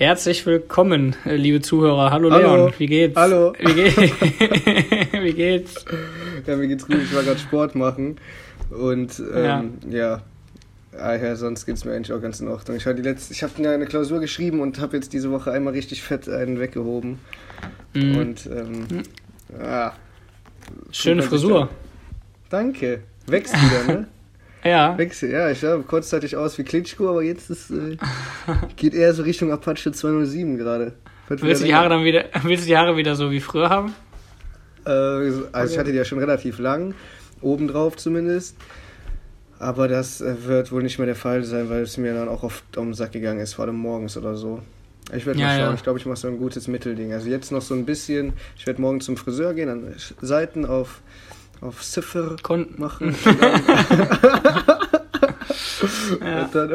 Herzlich willkommen, äh, liebe Zuhörer. Hallo, Hallo. Leon, wie geht's? Hallo. Wie, ge wie geht's? Ja, mir geht's gut. Ich war gerade Sport machen. Und ähm, ja. Ah, ja, sonst geht's mir eigentlich auch ganz in Ordnung. Ich, die letzte, ich habe eine Klausur geschrieben und habe jetzt diese Woche einmal richtig fett einen weggehoben. Mhm. Und ähm, ah, Schöne Frisur. danke. Wächst wieder, ne? Ja. Wächst, ja, ich sah kurzzeitig aus wie Klitschko, aber jetzt ist, äh, geht eher so Richtung Apache 207 gerade. Willst du, die Haare dann wieder, willst du die Haare wieder so wie früher haben? Äh, also ich hatte die ja schon relativ lang, obendrauf zumindest. Aber das äh, wird wohl nicht mehr der Fall sein, weil es mir dann auch oft um den Sack gegangen ist, vor allem morgens oder so. Ich werde Ja, mal schauen. ja. Ich glaube, ich mache so ein gutes Mittelding. Also jetzt noch so ein bisschen. Ich werde morgen zum Friseur gehen, dann Sch- Seiten auf, auf Ziffer Kon machen. Und dann, ja. und dann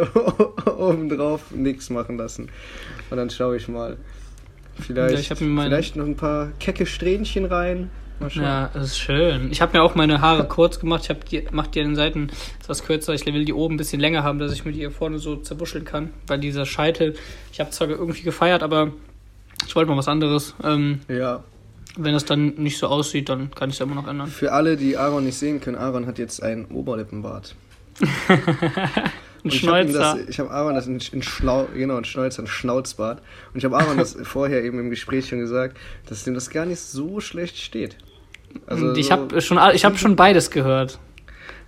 obendrauf nichts machen lassen. Und dann schaue ich mal. Vielleicht, Ja, vielleicht noch ein paar kecke Strähnchen rein. Mal schauen. ja, das ist schön. Ich habe mir auch meine Haare kurz gemacht. Ich hab die, mach die an den Seiten etwas kürzer. Ich will die oben ein bisschen länger haben, dass ich mir die hier vorne so zerbuscheln kann. Weil dieser Scheitel, ich habe zwar irgendwie gefeiert, aber ich wollte mal was anderes. Ähm, Ja, wenn das dann nicht so aussieht, dann kann ich es immer noch ändern. Für alle, die Aaron nicht sehen können, Aaron hat jetzt einen Oberlippenbart. Ein Und ich habe Schnäuzer. hab Aaron das in, in Schlau, genau, ein Schnäuzer, ein Schnauzbart. Und ich habe Aaron das vorher eben im Gespräch schon gesagt, dass ihm das gar nicht so schlecht steht. Also, ich so- habe schon, ich hab schon beides gehört.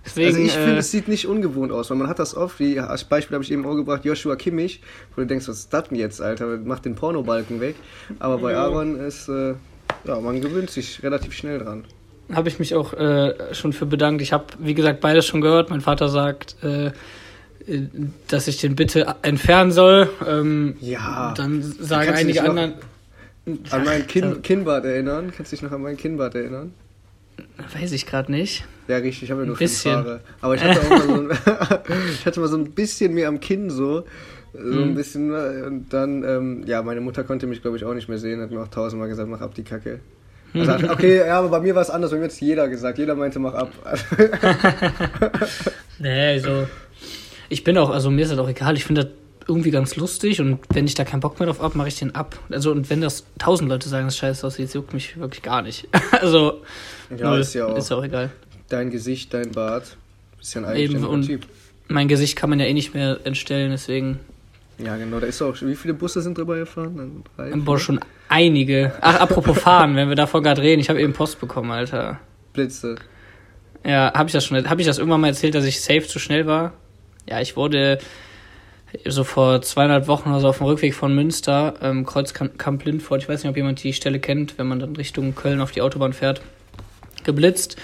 Deswegen, also ich finde, äh, es sieht nicht ungewohnt aus, weil man hat das oft, wie als Beispiel habe ich eben auch gebracht, Joshua Kimmich, wo du denkst, was ist das denn jetzt, Alter, mach den Pornobalken weg. Aber bei Ja. Aaron ist, äh, ja, man gewöhnt sich relativ schnell dran. habe ich mich auch äh, schon für bedankt. Ich habe, wie gesagt, beides schon gehört. Mein Vater sagt, äh, äh, dass ich den bitte entfernen soll. Ähm, Ja. Dann sagen einige anderen. An mein Kinn, Kinnbart erinnern? Kannst du dich noch an mein Kinnbart erinnern? äh, Weiß ich gerade nicht. Ja, richtig, ich habe ja nur Ein fünf bisschen. Haare. Aber ich hatte auch mal so ein, ich hatte mal so ein bisschen mehr am Kinn so. So ein Mhm. bisschen. äh, Und dann, ähm, ja, meine Mutter konnte mich, glaube ich, auch nicht mehr sehen. Hat mir auch tausendmal gesagt, mach ab die Kacke. Also, okay, ja, aber bei mir war es anders. Bei mir hat es jeder gesagt. Jeder meinte, mach ab. Nee, so. Ich bin auch, also mir ist das auch egal. Ich finde das irgendwie ganz lustig und wenn ich da keinen Bock mehr drauf habe, mache ich den ab. Also und wenn das tausend Leute sagen, dass scheiße aussieht, juckt mich wirklich gar nicht. also ja, ist ja auch ist auch egal. dein Gesicht, dein Bart. Ja ein Eben, eigenständiger und- Typ. Mein Gesicht kann man ja eh nicht mehr entstellen, deswegen Ja, genau. Da ist auch. Wie viele Busse sind drüber gefahren? Drei, Boah, schon einige. Ach, apropos fahren, wenn wir davon gerade reden, ich habe eben Post bekommen, Alter. Blitze. Ja, habe ich das schon, habe ich das irgendwann mal erzählt, dass ich safe zu schnell war? Ja, ich wurde so vor zweieinhalb Wochen oder so auf dem Rückweg von Münster, ähm, Kreuz Kamp Lindfort, ich weiß nicht, ob jemand die Stelle kennt, wenn man dann Richtung Köln auf die Autobahn fährt, geblitzt.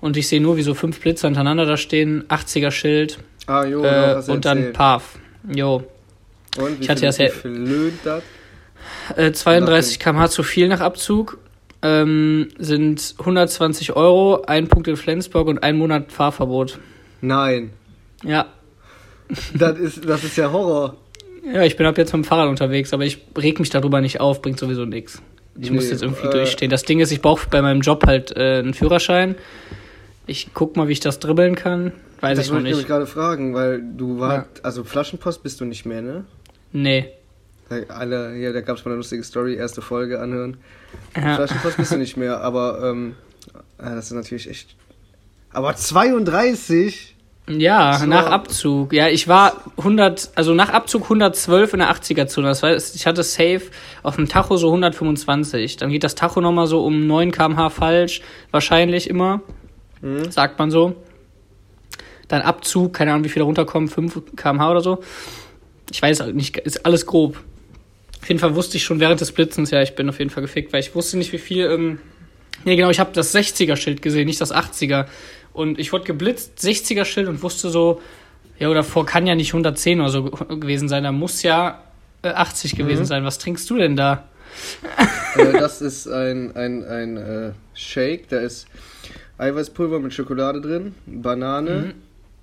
Und ich sehe nur, wie so fünf Blitzer hintereinander da stehen, 80er Schild Ah, jo, äh, und dann. Paf. Jo, Und wie ich hatte das ja-? Äh, 32 km/h zu viel nach Abzug. Ähm, sind 120 Euro, ein Punkt in Flensburg und ein Monat Fahrverbot. Nein. Ja. Das ist, das ist ja Horror. Ja, ich bin ab jetzt mit dem Fahrrad unterwegs, aber ich reg mich darüber nicht auf, bringt sowieso nichts. Ich muss Nee, jetzt irgendwie äh, durchstehen. Das Ding ist, ich brauche bei meinem Job halt äh, einen Führerschein. Ich guck mal, wie ich das dribbeln kann. Weiß das ich noch wollte ich mich nicht. gerade fragen, weil du war, also Flaschenpost bist du nicht mehr, ne? Nee. Da- Alle, hier, da gab es mal eine lustige Story, erste Folge anhören. Ja. Flaschenpost bist du nicht mehr, aber ähm, ah, das ist natürlich echt. Aber 32? Ja, So. nach Abzug. Ja, ich war 100, also nach Abzug 112 in der 80er-Zone. Das heißt, ich hatte safe auf dem Tacho so 125. Dann geht das Tacho nochmal so um 9 km/h falsch. Wahrscheinlich immer. Hm? Sagt man so. Dann Abzug, keine Ahnung, wie viel da runterkommen, 5 km/h oder so. Ich weiß halt nicht, ist alles grob. Auf jeden Fall wusste ich schon während des Blitzens, ja, ich bin auf jeden Fall gefickt, weil ich wusste nicht, wie viel. Ähm, nee, genau, ich habe das 60er-Schild gesehen, nicht das 80er. Und ich wurde geblitzt, 60er-Schild und wusste so, ja, davor kann ja nicht 110 oder so ge- gewesen sein, da muss ja äh, 80 gewesen Mhm. sein. Was trinkst du denn da? äh, das ist ein, ein, ein äh, Shake, da ist Eiweißpulver mit Schokolade drin, Banane, Mhm.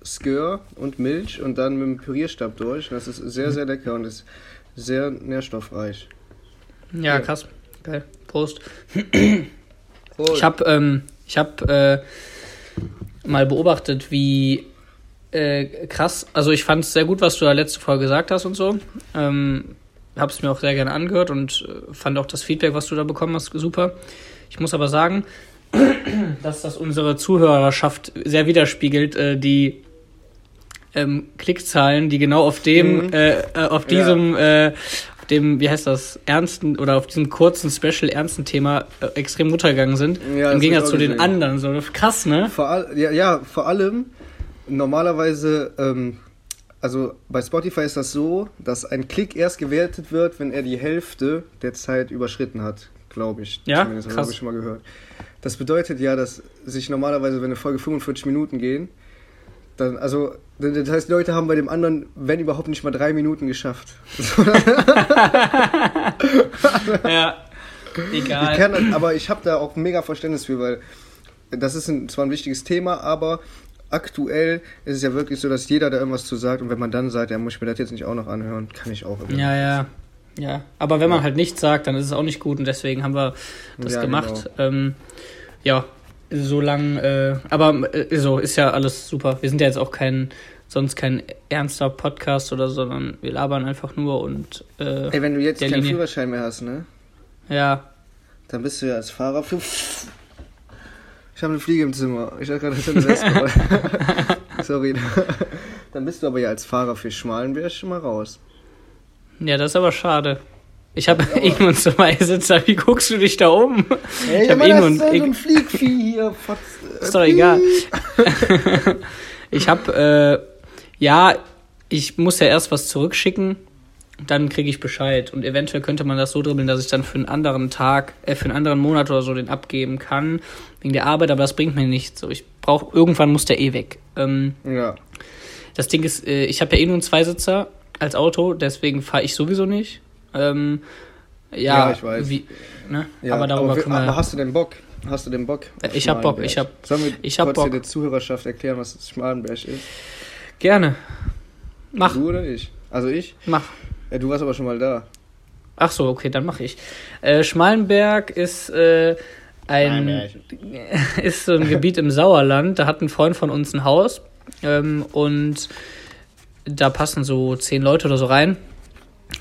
Skör und Milch und dann mit dem Pürierstab durch. Und das ist sehr, sehr lecker und ist sehr nährstoffreich. Ja, Ja. krass. Geil. Prost. Prost. Ich habe ähm, ich hab, äh, mal beobachtet, wie äh, krass, also ich fand es sehr gut, was du da letzte Folge gesagt hast und so. Ähm, habe es mir auch sehr gerne angehört und äh, fand auch das Feedback, was du da bekommen hast, super. Ich muss aber sagen, dass das unsere Zuhörerschaft sehr widerspiegelt, äh, die ähm, Klickzahlen, die genau auf dem, mhm. äh, äh, auf diesem, ja. äh, dem, wie heißt das, ernsten oder auf diesem kurzen Special ernsten Thema äh, extrem runtergegangen sind. Ja, Im Gegensatz zu den anderen. So krass, ne? Vor all, ja, ja, vor allem normalerweise, ähm, also bei Spotify ist das so, dass ein Klick erst gewertet wird, wenn er die Hälfte der Zeit überschritten hat, glaube ich. Ja, Zumindest, krass. habe ich schon mal gehört. Das bedeutet ja, dass sich normalerweise, wenn eine Folge 45 Minuten gehen, dann, also, das heißt, Leute haben bei dem anderen, wenn überhaupt, nicht mal drei Minuten geschafft. ja, egal. Ich kann, aber ich habe da auch mega Verständnis für, weil das ist ein, zwar ein wichtiges Thema, aber aktuell ist es ja wirklich so, dass jeder da irgendwas zu sagt und wenn man dann sagt, ja, muss ich mir das jetzt nicht auch noch anhören, kann ich auch. Immer. Ja, ja. Ja, aber wenn man halt nichts sagt, dann ist es auch nicht gut und deswegen haben wir das ja, gemacht. Genau. Ähm, ja, so lang, äh, aber äh, so ist ja alles super. Wir sind ja jetzt auch kein, sonst kein ernster Podcast oder so, sondern wir labern einfach nur und. Äh, Ey, wenn du jetzt keinen Linie. Führerschein mehr hast, ne? Ja. Dann bist du ja als Fahrer für. Ich habe eine Fliege im Zimmer. Ich habe gerade das Sorry. Dann bist du aber ja als Fahrer für Schmalenberg schon mal raus. Ja, das ist aber schade. Ich habe ihn und zwei Sitzer. Wie guckst du dich da um? Ey, ich habe ihn und so ein Fliegvieh hier. ist doch egal. ich habe, äh, ja, ich muss ja erst was zurückschicken. Dann kriege ich Bescheid. Und eventuell könnte man das so dribbeln, dass ich dann für einen anderen Tag, äh, für einen anderen Monat oder so den abgeben kann. Wegen der Arbeit, aber das bringt mir nichts. So, ich brauche, irgendwann muss der eh weg. Ähm, ja. Das Ding ist, äh, ich habe ja eh nur einen Zweisitzer als Auto, deswegen fahre ich sowieso nicht. Ähm, ja, ja, ich weiß. Wie, ne? ja, aber darüber aber, können wir. Aber hast du denn Bock? Hast du den Bock? Ich hab Bock, ich hab. Sollen wir ich hab kurz Bock. der Zuhörerschaft erklären, was Schmalenberg ist? Gerne. Mach. Du oder ich? Also ich? Mach. Ja, du warst aber schon mal da. Ach so, okay, dann mache ich. Äh, Schmalenberg ist äh, ein ist so ein Gebiet im Sauerland. Da hat ein Freund von uns ein Haus ähm, und da passen so zehn Leute oder so rein.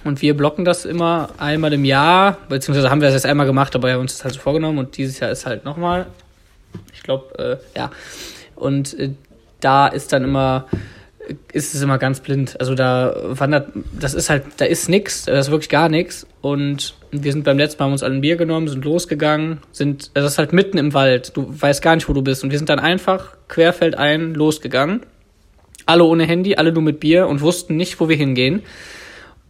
Und wir blocken das immer einmal im Jahr, beziehungsweise haben wir das jetzt einmal gemacht, aber wir haben uns das halt so vorgenommen und dieses Jahr ist halt nochmal. Ich glaube, äh, ja. Und äh, da ist dann immer, ist es immer ganz blind. Also da wandert, das ist halt, da ist nix, da ist wirklich gar nichts. Und wir sind beim letzten Mal haben uns alle ein Bier genommen, sind losgegangen, sind, das ist halt mitten im Wald. Du weißt gar nicht, wo du bist. Und wir sind dann einfach querfeldein losgegangen. Alle ohne Handy, alle nur mit Bier und wussten nicht, wo wir hingehen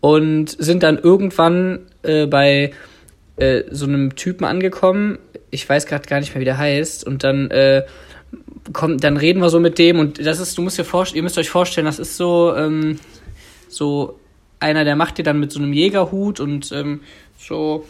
und sind dann irgendwann äh, bei äh, so einem Typen angekommen. Ich weiß gerade gar nicht mehr, wie der heißt. Und dann äh, kommt, dann reden wir so mit dem und das ist, du musst dir vorstellen, ihr müsst euch vorstellen, das ist so ähm, so einer, der macht dir dann mit so einem Jägerhut und ähm, so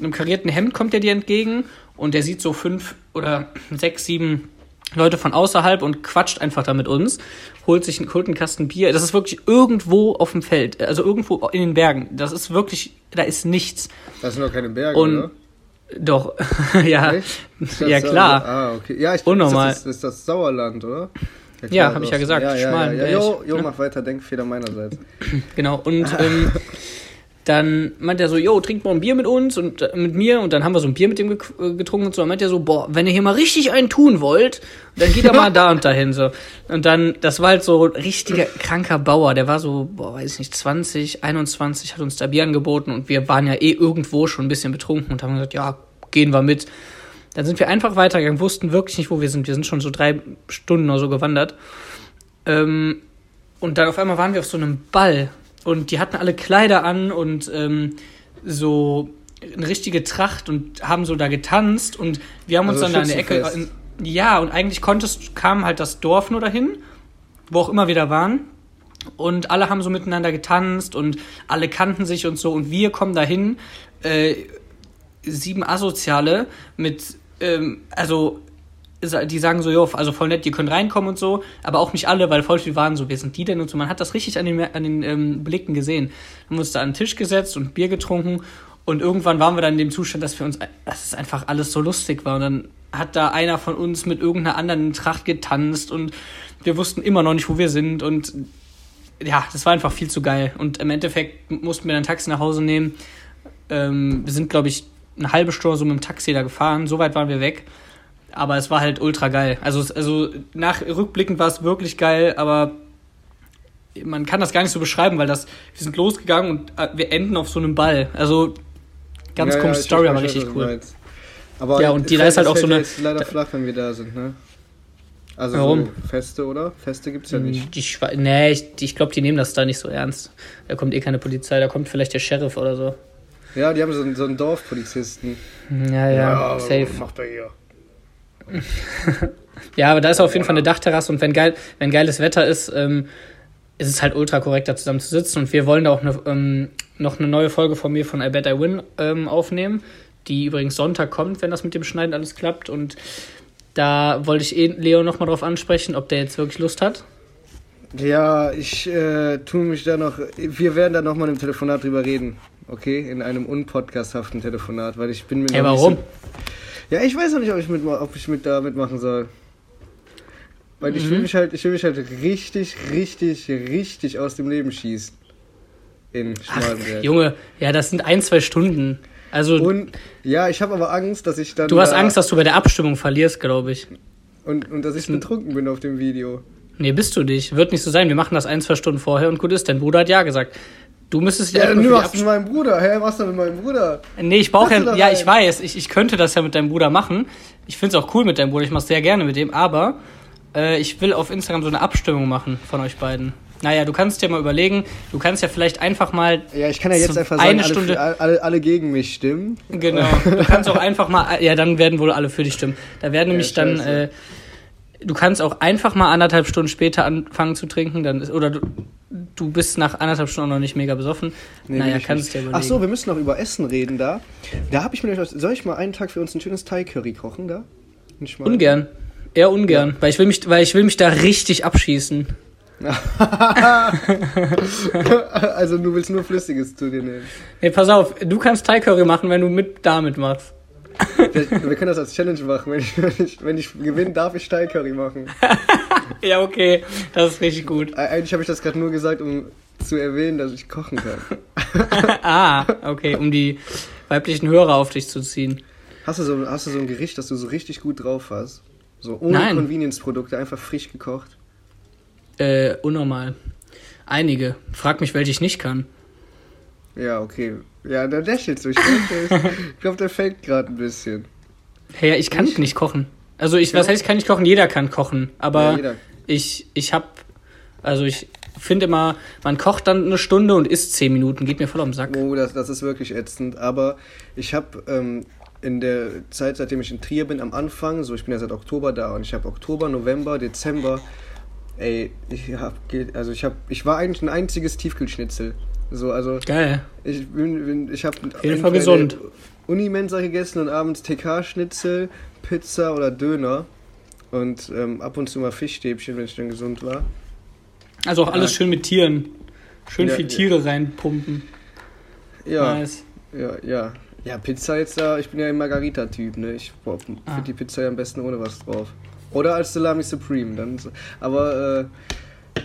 einem karierten Hemd kommt er dir entgegen und der sieht so fünf oder sechs, sieben Leute von außerhalb und quatscht einfach da mit uns, holt sich einen, holt einen Kasten Bier. Das ist wirklich irgendwo auf dem Feld, also irgendwo in den Bergen. Das ist wirklich, da ist nichts. Das sind doch keine Berge, und, oder? Doch, ja, ja klar. Ah, okay. Ja, ich Unnormal. Das ist, das ist das Sauerland, oder? Ja, ja habe ich ja gesagt. Ja, ja, ja, ja. Jo, jo, mach weiter, Denkfehler meinerseits. Genau, und ähm, dann meint er so, yo, trink mal ein Bier mit uns und äh, mit mir und dann haben wir so ein Bier mit dem äh, getrunken und so. Dann meint er so, boah, wenn ihr hier mal richtig einen tun wollt, dann geht er mal da und dahin so. Und dann, das war halt so ein richtiger kranker Bauer, der war so, boah, weiß ich nicht, 20, 21, hat uns da Bier angeboten und wir waren ja eh irgendwo schon ein bisschen betrunken und haben gesagt, ja, gehen wir mit. Dann sind wir einfach weitergegangen, wussten wirklich nicht, wo wir sind. Wir sind schon so drei Stunden oder so gewandert. Ähm, und dann auf einmal waren wir auf so einem Ball und die hatten alle Kleider an und ähm, so eine richtige Tracht und haben so da getanzt und wir haben uns also dann da in der Ecke. In, ja, und eigentlich konntest, kam halt das Dorf nur dahin, wo auch immer wir da waren. Und alle haben so miteinander getanzt und alle kannten sich und so. Und wir kommen dahin, äh, sieben Asoziale mit, ähm, also die sagen so, jo, also voll nett, ihr könnt reinkommen und so, aber auch nicht alle, weil voll viel waren so, wer sind die denn und so. Man hat das richtig an den, an den ähm, Blicken gesehen. Haben uns da an den Tisch gesetzt und Bier getrunken und irgendwann waren wir dann in dem Zustand, dass wir uns, dass es einfach alles so lustig war und dann hat da einer von uns mit irgendeiner anderen Tracht getanzt und wir wussten immer noch nicht, wo wir sind und ja, das war einfach viel zu geil. Und im Endeffekt mussten wir dann ein Taxi nach Hause nehmen. Ähm, wir sind, glaube ich, eine halbe Stunde so mit dem Taxi da gefahren. So weit waren wir weg. Aber es war halt ultra geil. Also, also nach rückblickend war es wirklich geil, aber man kann das gar nicht so beschreiben, weil das, wir sind losgegangen und äh, wir enden auf so einem Ball. Also ganz Ja, komische ja, Story, aber richtig was cool. meinst. Aber Ja, und die- da ist halt auch so ja eine- jetzt leider flach, wenn wir da sind, ne? Also Warum? so Feste, oder? Feste gibt's ja nicht. Die Schwe nee, ich, ich glaube, die nehmen das da nicht so ernst. Da kommt eh keine Polizei, da kommt vielleicht der Sheriff oder so. Ja, die haben so, einen- so einen Dorfpolizisten. Ja, ja, safe. macht er hier? Ja, aber da ist auf jeden Fall eine Dachterrasse und wenn, geil, wenn geiles Wetter ist, ähm, ist es halt ultra korrekt, da zusammen zu sitzen. Und wir wollen da auch eine, ähm, noch eine neue Folge von mir von I Bet I Win ähm, aufnehmen, die übrigens Sonntag kommt, wenn das mit dem Schneiden alles klappt. Und da wollte ich eh Leo nochmal drauf ansprechen, ob der jetzt wirklich Lust hat. Ja, ich äh, tue mich da noch. Wir werden da nochmal im Telefonat drüber reden. Okay? In einem unpodcasthaften Telefonat, weil ich bin mir Hey, warum? So, ja, ich weiß noch nicht, ob ich, mit, ob ich mit da mitmachen soll. Weil ich will Mhm. mich halt, ich will mich halt richtig, richtig, richtig aus dem Leben schießen. In Schmalenberg. Junge, ja, das sind ein, zwei Stunden. Also, Und ja, ich habe aber Angst, dass ich dann. du hast da- Angst, dass du bei der Abstimmung verlierst, glaube ich. Und, und dass ich betrunken bin auf dem Video. Nee, bist du nicht. Wird nicht so sein. Wir machen das ein, zwei Stunden vorher und gut ist. Dein Bruder hat ja gesagt. Du müsstest Ja, einfach du machst mit meinem Bruder. Hä, was denn mit meinem Bruder? Nee, ich brauche ja. Ja, ich weiß. Ich, ich könnte das ja mit deinem Bruder machen. Ich finde es auch cool mit deinem Bruder. Ich mache sehr gerne mit dem. Aber äh, ich will auf Instagram so eine Abstimmung machen von euch beiden. Naja, du kannst dir mal überlegen. Du kannst ja vielleicht einfach mal. Ja, ich kann ja jetzt einfach sagen, eine alle, Stunde- alle, alle, alle gegen mich stimmen. Genau. Du kannst auch einfach mal. Ja, dann werden wohl alle für dich stimmen. Da werden nämlich dann. scheiße. Äh, du kannst auch einfach mal anderthalb Stunden später anfangen zu trinken. Dann ist, oder du, du bist nach anderthalb Stunden noch nicht mega besoffen. Nee, naja, kannst nicht. dir überlegen. Ach so, wir müssen noch über Essen reden da. Da habe ich mir nämlich was. Soll ich mal einen Tag für uns ein schönes Thai-Curry kochen da? Nicht mal. Ungern. Eher ungern. Weil, ich will mich, weil ich will mich da richtig abschießen. also du willst nur Flüssiges zu dir nehmen. Nee, pass auf, du kannst Thai Curry machen, wenn du mit damit machst. Wir, können das als Challenge machen. Wenn ich, wenn ich, wenn ich gewinne, darf ich Thai-Curry machen. Ja, okay, das ist richtig gut. Eigentlich habe ich das gerade nur gesagt, um zu erwähnen, dass ich kochen kann. ah, okay, um die weiblichen Hörer auf dich zu ziehen. Hast du so, hast du so ein Gericht, das du so richtig gut drauf hast? So ohne. Convenience-Produkte, einfach frisch gekocht? Äh, unnormal. Einige. Frag mich, welche ich nicht kann. Ja, okay. Ja, der lächelt so. Ich glaube, ich glaub, der fällt gerade ein bisschen. Ja, ich kann Nicht? nicht kochen. Also, ich, was Ja? heißt, ich kann nicht kochen? Jeder kann kochen. Aber Ja, ich, ich hab, also ich finde immer, man kocht dann eine Stunde und isst zehn Minuten. Geht mir voll am Sack. Oh, das, das ist wirklich ätzend. Aber ich habe ähm, in der Zeit, seitdem ich in Trier bin, am Anfang, so ich bin ja seit Oktober da und ich habe Oktober, November, Dezember, ey, ich hab, also ich habe, ich war eigentlich ein einziges Tiefkühlschnitzel. So, also Geil. ich bin, bin ich habe Auf jeden Fall gesund. Unimensa gegessen und abends TK-Schnitzel, Pizza oder Döner und ähm, ab und zu mal Fischstäbchen, wenn ich dann gesund war. Also auch alles Ja. schön mit Tieren. Schön Ja, viel ja. Tiere reinpumpen. Ja, Nice. ja, ja. Ja, Pizza jetzt da, ich bin ja ein Margarita-Typ, ne? Ich finde Ah. die Pizza ja am besten ohne was drauf. Oder als Salami Supreme, dann so. Aber äh,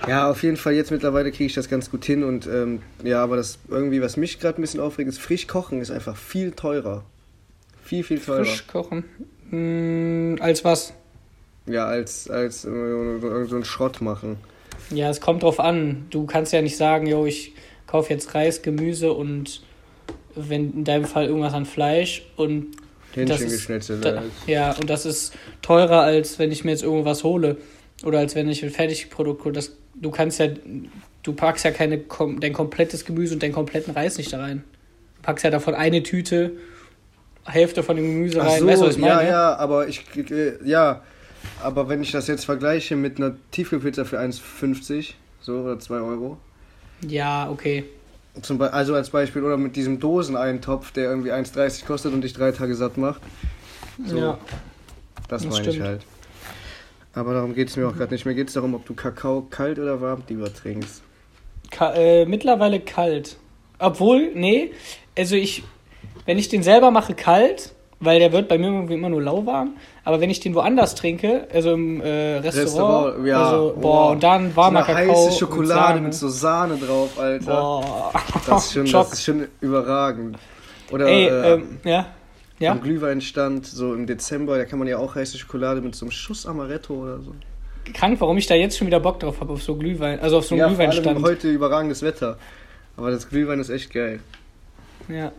ja, auf jeden Fall jetzt mittlerweile kriege ich das ganz gut hin und ähm, ja, aber das irgendwie, was mich gerade ein bisschen aufregt, ist frisch kochen ist einfach viel teurer. Viel, viel teurer. Frisch kochen. Hm, als was? Ja, als, als äh, so einen Schrott machen. Ja, es kommt drauf an. Du kannst ja nicht sagen, yo, ich kaufe jetzt Reis, Gemüse und wenn in deinem Fall irgendwas an Fleisch und Hähnchen geschnitzelt. da, ja, und das ist teurer, als wenn ich mir jetzt irgendwas hole. Oder als wenn ich ein Fertigprodukt hole. Das, du kannst ja, du packst ja keine, dein komplettes Gemüse und deinen kompletten Reis nicht da rein. Du packst ja davon eine Tüte, Hälfte von dem Gemüse rein. so, weißt du, was ich ja, meine? ja, aber ich, äh, ja, aber wenn ich das jetzt vergleiche mit einer Tiefkühlpizza für 1,50, so, oder 2 Euro, Ja, okay. Zum Be also als Beispiel, oder mit diesem Doseneintopf, der irgendwie 1,30 kostet und dich drei Tage satt macht. So, Ja. Das, das meine ich stimmt. halt. Aber darum geht es mir auch gerade nicht. Mir geht es darum, ob du Kakao kalt oder warm lieber trinkst. Ka äh, mittlerweile kalt. Obwohl, nee, also ich, wenn ich den selber mache kalt, weil der wird bei mir irgendwie immer nur lauwarm. Aber wenn ich den woanders trinke, also im äh, Restaurant, Restaurant, ja. also, boah, Boah. und dann warmer so eine Kakao heiße Schokolade Sahne. mit so Sahne drauf, Alter. Boah. Das, ist schon, das ist schon überragend. Oder Ey, äh, ähm, ja. Ja. am Glühweinstand, so im Dezember, da kann man ja auch heiße Schokolade mit so einem Schuss Amaretto oder so. Krank, warum ich da jetzt schon wieder Bock drauf habe, auf so Glühwein, also auf so einen ja, vor allem Glühweinstand. heute überragendes Wetter. Aber das Glühwein ist echt geil. Ja.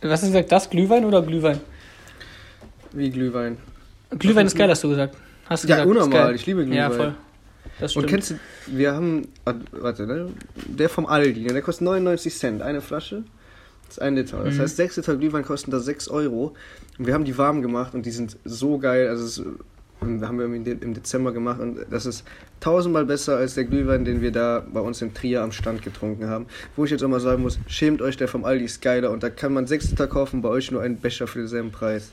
Was hast du gesagt, das Glühwein oder Glühwein? Wie Glühwein. Glühwein ist geil, hast du gesagt. Hast du Ja, gesagt, ist unnormal, ich liebe Glühwein. Ja, voll. Das stimmt. Und kennst du, wir haben, ah, warte, ne? Der vom Aldi, ne? der kostet 99 Cent, eine Flasche. Das ist ein Liter. Das Mhm. heißt, 6 Liter Glühwein kosten da 6 Euro. Und wir haben die warm gemacht und die sind so geil. Also, es, haben wir im De- im Dezember gemacht und das ist tausendmal besser als der Glühwein, den wir da bei uns in Trier am Stand getrunken haben. Wo ich jetzt auch mal sagen muss, schämt euch, der vom Aldi ist geiler und da kann man 6 Liter kaufen, bei euch nur einen Becher für denselben Preis.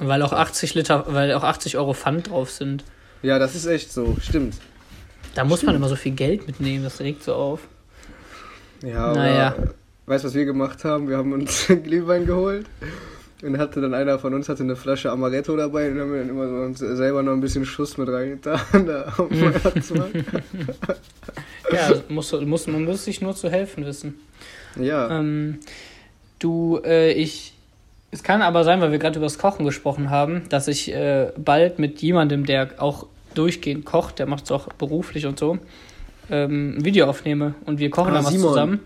Weil auch 80 Liter, weil auch 80 Euro Pfand drauf sind. Ja, das ist echt so, stimmt. Da muss man immer so viel Geld mitnehmen, das regt so auf. Ja, Naja. aber weißt du, was wir gemacht haben? Wir haben uns Glühwein geholt und hatte dann einer von uns hatte eine Flasche Amaretto dabei und haben wir dann immer so uns selber noch ein bisschen Schuss mit reingetan. Da Weihnachtsmarkt. Ja, muss, muss, man muss sich nur zu helfen wissen. ja, Ähm, du, äh, ich. Es kann aber sein, weil wir gerade über das Kochen gesprochen haben, dass ich äh, bald mit jemandem, der auch durchgehend kocht, der macht es auch beruflich und so, ähm, ein Video aufnehme und wir kochen Ah, dann was Simon. zusammen.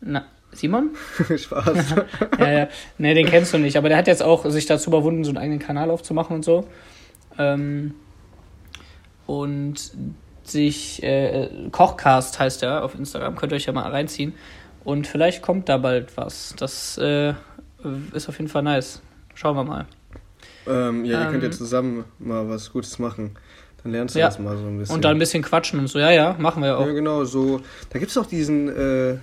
Na, Simon? Spaß. ja, ja. Nee, den kennst du nicht. Aber der hat jetzt auch sich dazu überwunden, so einen eigenen Kanal aufzumachen und so. Ähm, und sich, äh, Kochcast heißt er auf Instagram, könnt ihr euch ja mal reinziehen. Und vielleicht kommt da bald was. Das äh, ist auf jeden Fall nice. Schauen wir mal. ähm, ja, ihr könnt ja Ähm. zusammen mal was Gutes machen. Dann lernst du Ja. das mal so ein bisschen. Und dann ein bisschen quatschen und so. Ja, ja, machen wir ja auch. Ja, genau, so. Da gibt's auch diesen äh,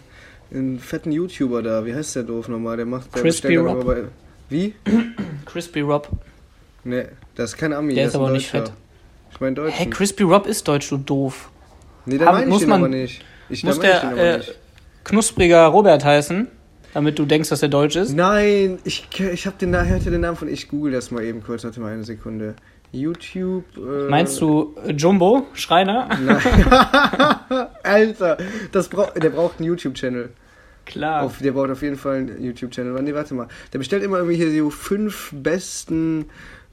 einen fetten YouTuber da. Wie heißt der doof nochmal? Der macht. Der Crispy Rob. Bei, wie? Crispy Rob. Ne, das ist kein Ami. Der das ist aber nicht fett. Ich meine Deutsch. Hey, Crispy Rob ist deutsch, du doof. Nee, da meine ich muss den man- aber nicht. Ich, Muss der äh, nicht. knuspriger Robert heißen, damit du denkst, dass er deutsch ist? Nein, ich, ich habe den, hörte den Namen von. Ich google das mal eben kurz, warte mal eine Sekunde. YouTube. Äh, Meinst du äh, Jumbo, Schreiner? Nein. Alter, das brauch, der braucht einen YouTube-Channel. Klar. Auf, der braucht auf jeden Fall einen YouTube-Channel. Nee, warte mal. Der bestellt immer irgendwie hier so fünf besten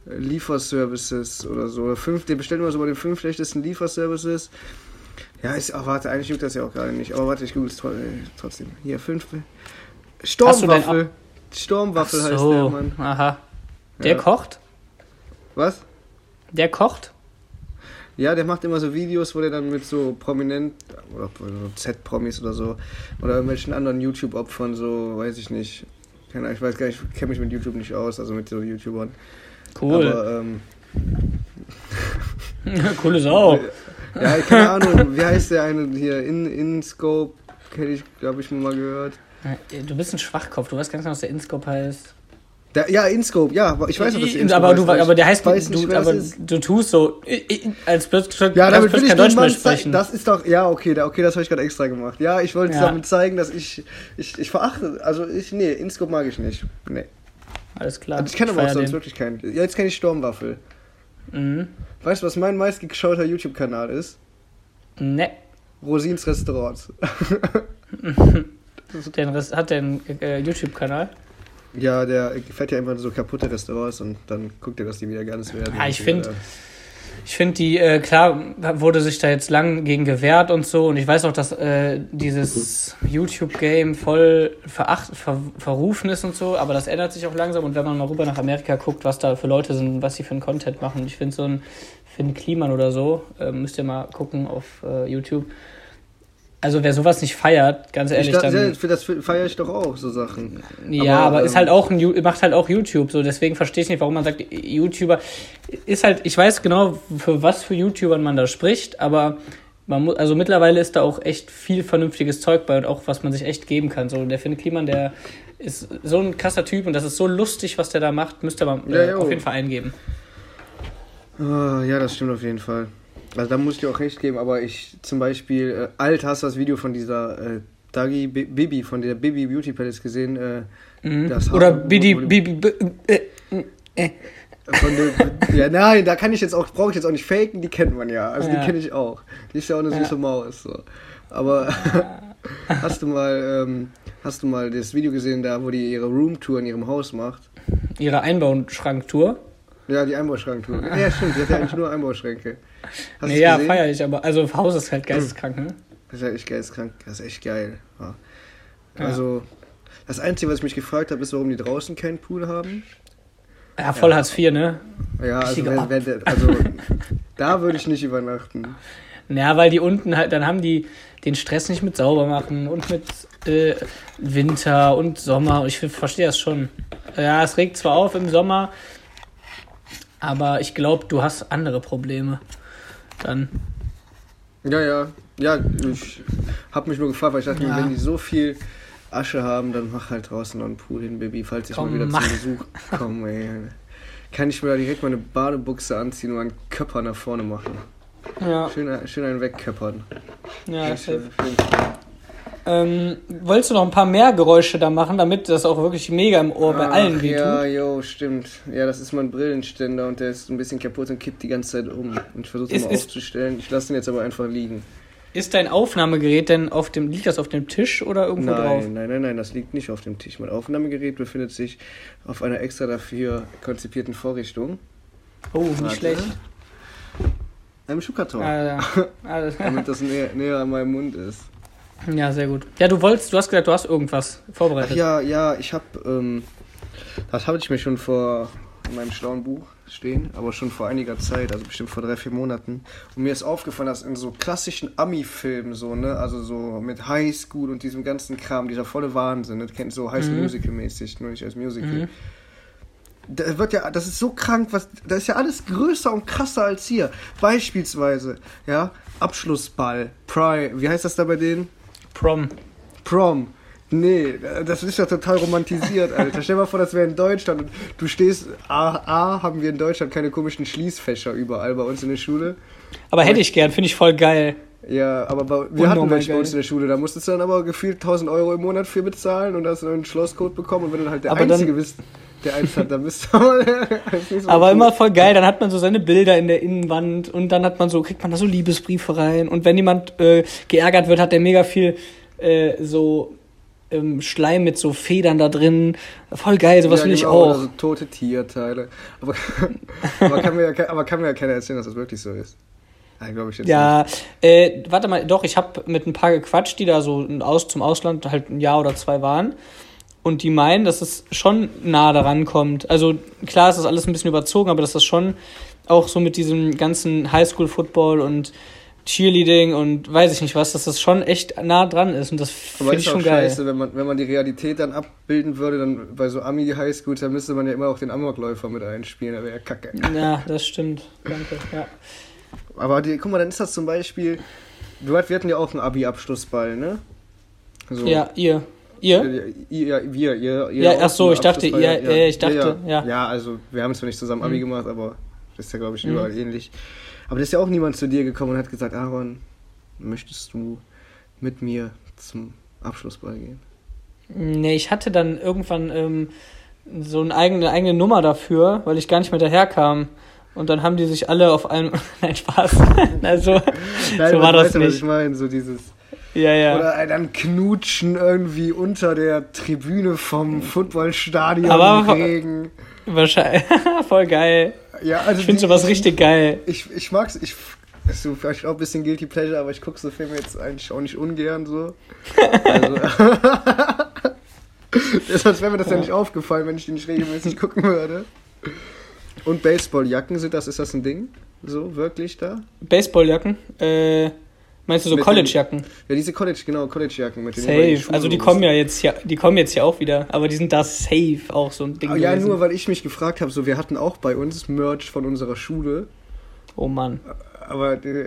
äh, Lieferservices oder so. Oder fünf, der bestellt immer so bei den fünf schlechtesten Lieferservices. Ja, ist, ach, warte, eigentlich juckt das ja auch gerade nicht. Aber warte, ich google es äh, trotzdem. Hier, fünf. Hast du denn Stormwaffel. Stormwaffel heißt der, Mann. aha. Der Ja. kocht? Was? Der kocht? Ja, der macht immer so Videos, wo der dann mit so prominent oder Z-Promis oder so oder irgendwelchen anderen YouTube-Opfern so, weiß ich nicht. Keine Ahnung, ich weiß gar nicht, ich kenne mich mit YouTube nicht aus, also mit so YouTubern. Cool. Aber ähm, Coole Sau. ja, keine Ahnung, wie heißt der eine hier? In InScope, kenne ich, glaube ich, mal gehört. Du bist ein Schwachkopf, du weißt ganz genau, was der Inscope heißt. Der, ja, InScope, ja, ich weiß nicht, was der I- InScope aber, du, heißt, aber der heißt, weiß nicht, du, aber du tust so, als plötzlich, Ja, damit will ich kein Deutsch mehr sprechen. Das ist doch, ja, okay, da, okay, das habe ich gerade extra gemacht. Ja, ich wollte Ja. damit zeigen, dass ich, ich, ich verachte, also ich, nee, InScope mag ich nicht. Nee. Alles klar. Also ich kenne aber auch sonst den. wirklich keinen. Ja, jetzt kenne ich Stormwaffel. Mhm. Weißt du, was mein meistgeschauter YouTube-Kanal ist? Ne. Rosins Restaurants. Den Rest, hat der einen äh, YouTube-Kanal? Ja, der fährt ja immer in so kaputte Restaurants und dann guckt er, dass die wieder ganz werden. Ja, ich Und, find- äh, Ich finde, die, äh, klar, wurde sich da jetzt lang gegen gewehrt und so. Und ich weiß auch, dass äh, dieses YouTube-Game voll veracht, ver, verrufen ist und so. Aber das ändert sich auch langsam. Und wenn man mal rüber nach Amerika guckt, was da für Leute sind, was sie für einen Content machen. Ich finde so ein Finn Kliman oder so, äh, müsst ihr mal gucken auf äh, YouTube. Also wer sowas nicht feiert, ganz ehrlich, ich dann... für das feiere ich doch auch, so Sachen. Ja, Aber, aber, ist ähm, halt auch ein, macht halt auch YouTube, so deswegen verstehe ich nicht, warum man sagt, YouTuber ist halt, ich weiß genau, für was für YouTubern man da spricht, aber man muss, also mittlerweile ist da auch echt viel vernünftiges Zeug bei und auch was man sich echt geben kann. So, der Finn Kliman, der ist so ein krasser Typ und das ist so lustig, was der da macht, müsste man Ja, äh, auf jeden Fall eingeben. Ah, ja, das stimmt auf jeden Fall. Also da muss ich dir auch recht geben, aber ich zum Beispiel, äh, alt hast du das Video von dieser äh, Dagi Bi- Bibi von der Bibi Beauty Palace gesehen. Äh, Mhm. Oder Bibi, B- äh, äh. Von der, ja, nein, da kann ich jetzt auch, brauche ich jetzt auch nicht faken, die kennt man ja. Also Ja. die kenne ich auch. Die ist ja auch eine Ja. süße Maus. So. Aber hast du mal, ähm, hast du mal das Video gesehen, da wo die ihre Roomtour in ihrem Haus macht? Ihre Einbauschranktour. Ja, die Einbauschranktour. Ja, stimmt, die hat ja eigentlich nur Einbauschränke. Hast Nee, du's ja, gesehen? feier ich, aber also Haus ist halt geisteskrank, ne? Das ist ja echt geisteskrank. Das ist echt geil. Ja. Ja. Also, das Einzige, was ich mich gefragt habe, ist, warum die draußen keinen Pool haben. Ja, voll Hartz IV, ne? Ja, also, wenn, wenn, also da würde ich nicht übernachten. Ja, weil die unten halt, dann haben die den Stress nicht mit sauber machen und mit äh, Winter und Sommer. Ich verstehe das schon. Ja, es regt zwar auf im Sommer, aber ich glaube, du hast andere Probleme. Dann. Ja, ja. Ja, ich habe mich nur gefragt, weil ich dachte, mir, Ja. wenn die so viel Asche haben, dann mach halt draußen noch einen Pool hin, Baby, falls ich Komm, mal wieder mach. zum Besuch komme. Ey. Kann ich mir da direkt meine Badebuchse anziehen und einen Köpper nach vorne machen. Ja, Schön, schön einen wegköppern. ja, Schön- safe. schön- Ähm, wolltest du noch ein paar mehr Geräusche da machen, damit das auch wirklich mega im Ohr bei Ach, allen wehtut? Ja, jo, stimmt. Ja, das ist mein Brillenständer und der ist ein bisschen kaputt und kippt die ganze Zeit um. Und ich versuche ihn mal aufzustellen. Ich lasse ihn jetzt aber einfach liegen. Ist dein Aufnahmegerät denn auf dem, liegt das auf dem Tisch oder irgendwo Nein, drauf? nein, nein, nein, das liegt nicht auf dem Tisch. Mein Aufnahmegerät befindet sich auf einer extra dafür konzipierten Vorrichtung. Oh, nicht Warte. schlecht. Einem Schuhkarton. Ah, ja. Damit das näher, näher an meinem Mund ist. Ja, sehr gut. Ja, du wolltest, du hast gesagt, du hast irgendwas Ach vorbereitet. ja, ja, ich habe, ähm, das habe ich mir schon vor in meinem schlauen Buch stehen, aber schon vor einiger Zeit, also bestimmt vor drei, vier Monaten. Und mir ist aufgefallen, dass in so klassischen Ami-Filmen, so, ne, also so mit Highschool und diesem ganzen Kram, dieser volle Wahnsinn, das kennt so Highschool Mhm. Musical-mäßig, nur nicht als Musical. Mhm. Da wird ja, das ist so krank, was, das ist ja alles größer und krasser als hier. Beispielsweise, ja, Abschlussball, Pri, wie heißt das da bei denen? Prom. Prom. Nee, das ist ja total romantisiert, Alter. Stell dir mal vor, das wäre in Deutschland und du stehst, A, A, haben wir in Deutschland keine komischen Schließfächer überall bei uns in der Schule. Aber hätte ich gern, finde ich voll geil. Ja, aber bei, wir hatten Unnormal welche bei uns in der Schule, da musstest du dann aber gefühlt 1000 Euro im Monat für bezahlen und hast einen Schlosscode bekommen und wenn du halt der Aber dann- Einzige bist, der eins hat, dann bist du aber, so cool. immer voll geil, dann hat man so seine Bilder in der Innenwand und dann hat man so, kriegt man da so Liebesbriefe rein. Und wenn jemand äh, geärgert wird, hat der mega viel äh, so ähm, Schleim mit so Federn da drin. Voll geil, sowas ja, will ich genau, oder auch. So tote Tierteile. Aber, aber, kann mir ja, aber kann mir ja keiner erzählen, dass das wirklich so ist. Ja, glaube ich jetzt nicht. Ja, äh, warte mal, doch, ich habe mit ein paar gequatscht, die da so aus, zum Ausland halt ein Jahr oder zwei waren. Und die meinen, dass es schon nah daran kommt. Also klar ist das alles ein bisschen überzogen, aber dass das schon auch so mit diesem ganzen Highschool-Football und Cheerleading und weiß ich nicht was, dass das schon echt nah dran ist. Und das finde ist ich schon geil. scheiße, wenn man, wenn man die Realität dann abbilden würde, dann bei so Ami-Highschools, dann müsste man ja immer auch den Amokläufer mit einspielen, da wäre ja kacke. Ja, das stimmt. Danke. Ja. Aber die, guck mal, dann ist das zum Beispiel, du, wir hatten ja auch einen Abi-Abschlussball, ne? So. ja, ihr. Ihr? Äh, Ihr, ja, wir, ihr, ihr Ja, ach so, ich dachte, ihr- äh, ich dachte, ja. ja. Ja, also wir haben es zwar nicht zusammen Abi Mhm. gemacht, aber das ist ja, glaube ich, Mhm. überall ähnlich. Aber da ist ja auch niemand zu dir gekommen und hat gesagt, Aaron, möchtest du mit mir zum Abschlussball gehen? Nee, ich hatte dann irgendwann ähm, so eine eigene, eigene Nummer dafür, weil ich gar nicht mehr daherkam. Und dann haben die sich alle auf einem. Nein, Spaß. also, Nein, so war das weißt ja, was nicht. ich meine, so dieses Ja, ja. oder dann knutschen irgendwie unter der Tribüne vom Footballstadion Aber- im Regen. Wahrscheinlich. Voll geil. Ja, also Ich finde sowas richtig geil. Ich, ich mag's, ich so vielleicht auch ein bisschen guilty pleasure, aber ich gucke so Filme jetzt eigentlich auch nicht ungern so. Also, Sonst wäre mir das ja. Ja. nicht aufgefallen, wenn ich die nicht regelmäßig gucken würde. Und Baseballjacken, sind das, ist das ein Ding? So, wirklich da? Baseballjacken. Äh, meinst du so Collegejacken? Ja, diese College, genau, Collegejacken mit die Safe. Also die kommen ja jetzt hier, die kommen jetzt ja auch wieder, aber die sind da safe auch so ein Ding. Ah, Ja, gewesen. nur weil ich mich gefragt habe, so wir hatten auch bei uns Merch von unserer Schule, Oh Mann. aber die,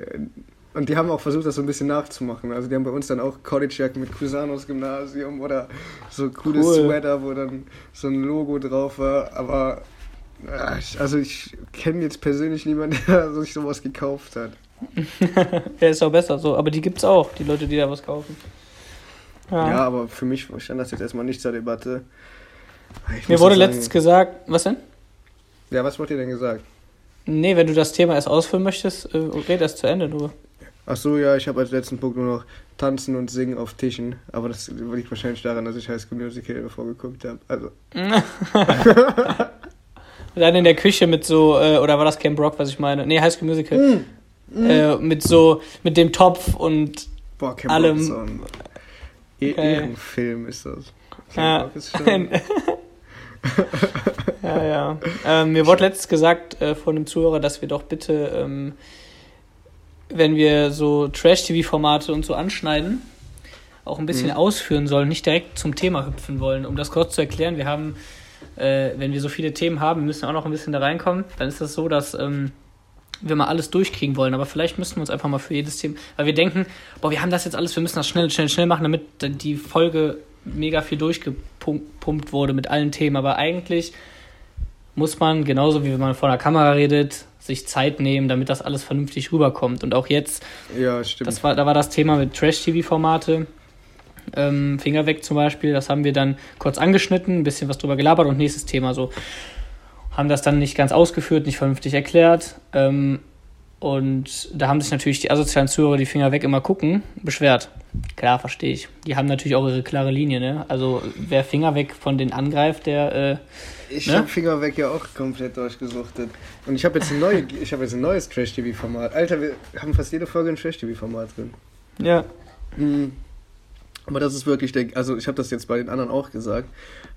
und die haben auch versucht, das so ein bisschen nachzumachen. Also die haben bei uns dann auch Collegejacken mit Cusanos Gymnasium oder so coole Cool. Sweater, wo dann so ein Logo drauf war. Aber ich- also ich kenne jetzt persönlich niemanden, der sich sowas gekauft hat. Ja, ist auch besser so. Aber die gibt's auch, die Leute, die da was kaufen. Ja. ja. aber für mich stand das jetzt erstmal nicht zur Debatte. Ich Mir wurde letztens gesagt, was denn? Ja, was wurde dir denn gesagt? Nee, wenn du das Thema erst ausführen möchtest, äh, red erst zu Ende nur. Ach so, ja, ich habe als letzten Punkt nur noch Tanzen und Singen auf Tischen. Aber das liegt wahrscheinlich daran, dass ich High School Musical vorgeguckt habe. Also. Dann in der Küche mit so, äh, oder war das Camp Rock, was ich meine? Nee, High School Musical. Mm. Mm. Äh, mit so, mit dem Topf und Boah, Camp allem. Rock ist so ein e okay. Ehrenfilm ist das. Camp ja. Rock ist schon... ja, ja. Ähm, mir wurde letztens gesagt äh, von einem Zuhörer, dass wir doch bitte, ähm, wenn wir so Trash-TV-Formate und so anschneiden, auch ein bisschen mhm. ausführen sollen, nicht direkt zum Thema hüpfen wollen. Um das kurz zu erklären, wir haben, äh, wenn wir so viele Themen haben, müssen wir auch noch ein bisschen da reinkommen. Dann ist das so, dass ähm, wir mal alles durchkriegen wollen. Aber vielleicht müssen wir uns einfach mal für jedes Thema, weil wir denken, boah, wir haben das jetzt alles, wir müssen das schnell, schnell, schnell machen, damit die Folge mega viel durchgepumpt wurde mit allen Themen. Aber eigentlich muss man, genauso wie wenn man vor der Kamera redet, sich Zeit nehmen, damit das alles vernünftig rüberkommt. Und auch jetzt, ja, stimmt. Das war, da war das Thema mit Trash-TV-Formate. Ähm, Finger weg zum Beispiel, das haben wir dann kurz angeschnitten, ein bisschen was drüber gelabert und nächstes Thema so. Haben das dann nicht ganz ausgeführt, nicht vernünftig erklärt. Ähm, und da haben sich natürlich die asozialen Zuhörer, die Finger weg immer gucken, beschwert. Klar, verstehe ich. Die haben natürlich auch ihre klare Linie, ne? Also wer Finger weg von denen angreift, der. Äh, ich ne? habe Finger weg ja auch komplett durchgesuchtet. Und ich habe jetzt, ein neue, ich hab jetzt ein neues Trash-TV-Format. Alter, wir haben fast jede Folge ein Trash-TV-Format drin. Ja. Mhm. Aber das ist wirklich der, also ich habe das jetzt bei den anderen auch gesagt,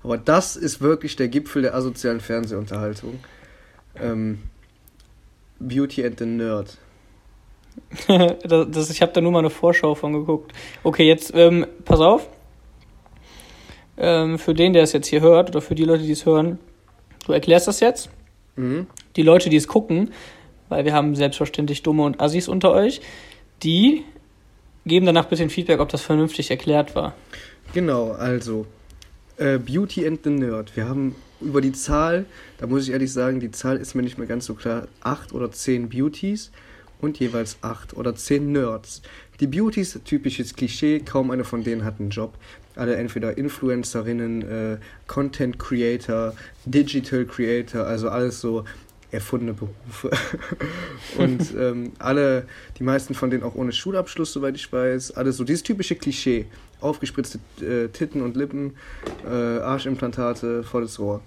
aber das ist wirklich der Gipfel der asozialen Fernsehunterhaltung. Ähm, Beauty and the Nerd. das, das, ich habe da nur mal eine Vorschau von geguckt. Okay, jetzt ähm, pass auf. Ähm, für den, der es jetzt hier hört, oder für die Leute, die es hören, du erklärst das jetzt. Mhm. Die Leute, die es gucken, weil wir haben selbstverständlich Dumme und Assis unter euch, die geben danach ein Feedback, ob das vernünftig erklärt war. Genau, also äh, Beauty and the Nerd. Wir haben über die Zahl, da muss ich ehrlich sagen, die Zahl ist mir nicht mehr ganz so klar, acht oder zehn Beauties und jeweils acht oder zehn Nerds. Die Beauties, typisches Klischee, kaum eine von denen hat einen Job. Alle entweder Influencerinnen, äh, Content Creator, Digital Creator, also alles so erfundene Berufe. und ähm, alle, die meisten von denen auch ohne Schulabschluss, soweit ich weiß. Alles so dieses typische Klischee. Aufgespritzte äh, Titten und Lippen, äh, Arschimplantate, volles Rohr.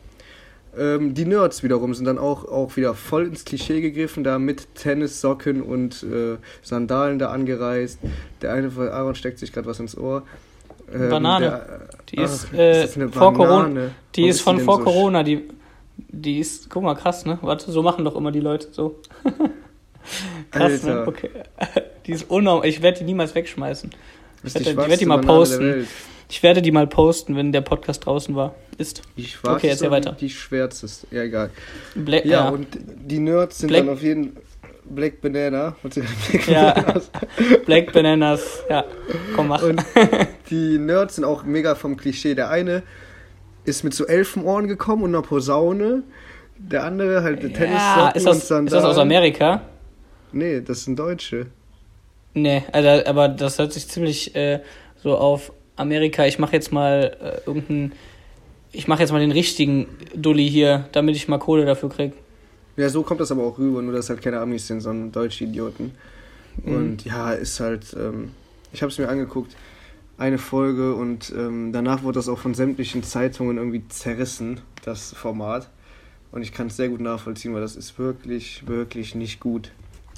Ähm, die Nerds wiederum sind dann auch, auch wieder voll ins Klischee gegriffen, da mit Tennissocken und äh, Sandalen da angereist. Der eine von Aaron steckt sich gerade was ins Ohr. Ähm, Banane. Der, die ist, ach, äh, ist vor Corona. Die Warum ist von vor so Corona. Die, die ist, guck mal, krass, ne? Warte, so machen doch immer die Leute so. krass, ne? Alter. ne? Okay. Die ist unnormal. Ich werde die niemals wegschmeißen. Ich werde, die, werd die mal posten. Ich werde die mal posten, wenn der Podcast draußen war. Ist. Die schwarze okay, erzähl weiter. Die schwärzeste. Ja, egal. Black, ja, ja, und die Nerds sind Black, dann auf jeden Black Banana. Black ja. Bananas. Black Bananas. Ja, komm, mach. Und die Nerds sind auch mega vom Klischee. Der eine ist mit so Elfenohren gekommen und einer Posaune. Der andere halt ja, Tennissocken ist das, und Sandalen. Ist das aus Amerika? Nee, das sind Deutsche. Nee, also, aber das hört sich ziemlich äh, so auf Amerika. Ich mache jetzt mal äh, irgendeinen. Ich mache jetzt mal den richtigen Dulli hier, damit ich mal Kohle dafür krieg. Ja, so kommt das aber auch rüber, nur dass halt keine Amis sind, sondern deutsche Idioten. Mhm. Und ja, ist halt. Ähm, ich habe es mir angeguckt, eine Folge und ähm, danach wurde das auch von sämtlichen Zeitungen irgendwie zerrissen, das Format. Und ich kann es sehr gut nachvollziehen, weil das ist wirklich, wirklich nicht gut.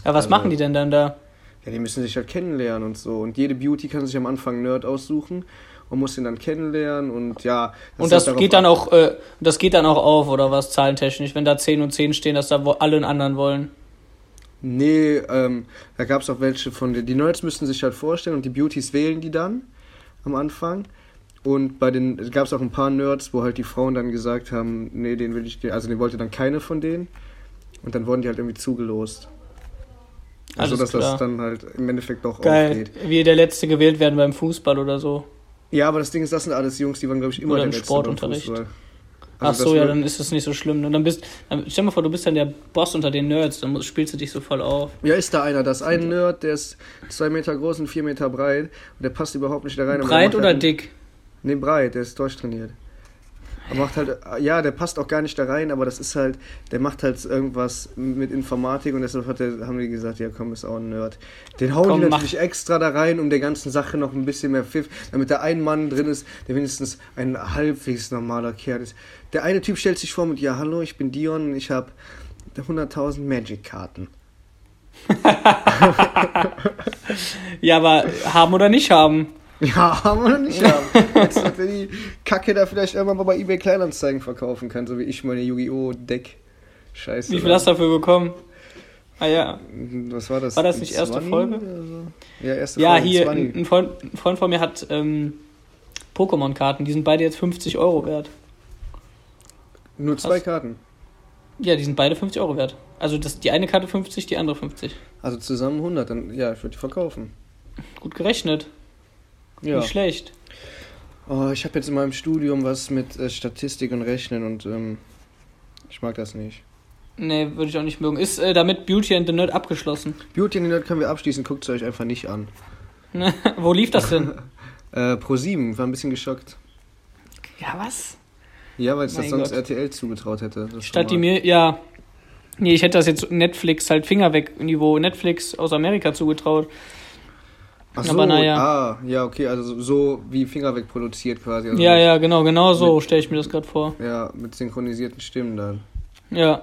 Ja, was also, machen die denn dann da? ja, die müssen sich halt kennenlernen und so. Und jede Beauty kann sich am Anfang Nerd aussuchen und muss ihn dann kennenlernen und ja. Das und das geht dann auch, äh, das geht dann auch auf, oder was, zahlentechnisch, wenn da 10 und 10 stehen, dass da alle einen anderen wollen? Nee, ähm, da gab es auch welche von den. Die Nerds müssten sich halt vorstellen und die Beauties wählen die dann am Anfang. Und bei den gab es auch ein paar Nerds, wo halt die Frauen dann gesagt haben, nee, den will ich, also den wollte dann keine von denen. Und dann wurden die halt irgendwie zugelost. Also, dass klar. das dann halt im Endeffekt doch Geil. aufgeht. Wie der Letzte gewählt werden beim Fußball oder so. Ja, aber das Ding ist, das sind alles Jungs, die waren, glaube ich, immer oder der Letzte Sportunterricht. beim Fußball. Ach Also so, das ja, dann ist das nicht so schlimm. Und dann bist, dann, stell dir mal vor, du bist dann der Boss unter den Nerds, dann spielst du dich so voll auf. Ja, ist da einer. Das ist ein Nerd, der ist zwei Meter groß und vier Meter breit. Und der passt überhaupt nicht da rein. Breit oder halt, dick? Nee, breit, der ist durchtrainiert. Er macht halt, ja, der passt auch gar nicht da rein, aber das ist halt, der macht halt irgendwas mit Informatik und deshalb hat der, haben die gesagt, ja komm, ist auch ein Nerd. Den hauen Komm, die mach. natürlich extra da rein, um der ganzen Sache noch ein bisschen mehr Pfiff, damit da ein Mann drin ist, der wenigstens ein halbwegs normaler Kerl ist. Der eine Typ stellt sich vor mit, ja, hallo, ich bin Dion und ich habe 100.000 Magic-Karten. Ja, aber haben oder nicht haben. Ja, haben wir noch nicht haben. Jetzt, dass wir die Kacke da vielleicht irgendwann mal bei eBay Kleinanzeigen verkaufen kann, so wie ich meine Yu-Gi-Oh! Deck. Scheiße. Wie viel hast du dafür bekommen? Ah ja. Was war das? War das nicht erste 20 Folge? so? Ja, erste Ja, Folge. hier, 20. ein Freund, ein Freund von mir hat ähm, Pokémon-Karten, die sind beide jetzt 50 Euro wert. Nur zwei krass. Karten. Ja, die sind beide 50 Euro wert. Also das, die eine Karte 50, die andere 50. Also zusammen 100. Dann, ja, ich würde die verkaufen. Gut gerechnet. Ja. Nicht schlecht. Oh, ich habe jetzt in meinem Studium was mit äh, Statistik und Rechnen und ähm, ich mag das nicht. Nee, würde ich auch nicht mögen. Ist äh, damit Beauty and the Nerd abgeschlossen? Beauty and the Nerd können wir abschließen, guckt es euch einfach nicht an. Wo lief das denn? Äh, Pro 7 war ein bisschen geschockt. ja, was? Ja, weil es das sonst Gott. RTL zugetraut hätte. Statt die mir, ja. Nee, ich hätte das jetzt Netflix halt Finger weg Niveau Netflix aus Amerika zugetraut. Ach so, aber naja. ah, ja, okay, also so- wie Finger weg produziert quasi. Also ja, ja, genau, genau so stelle ich mir das gerade vor. Ja, mit synchronisierten Stimmen dann. Ja,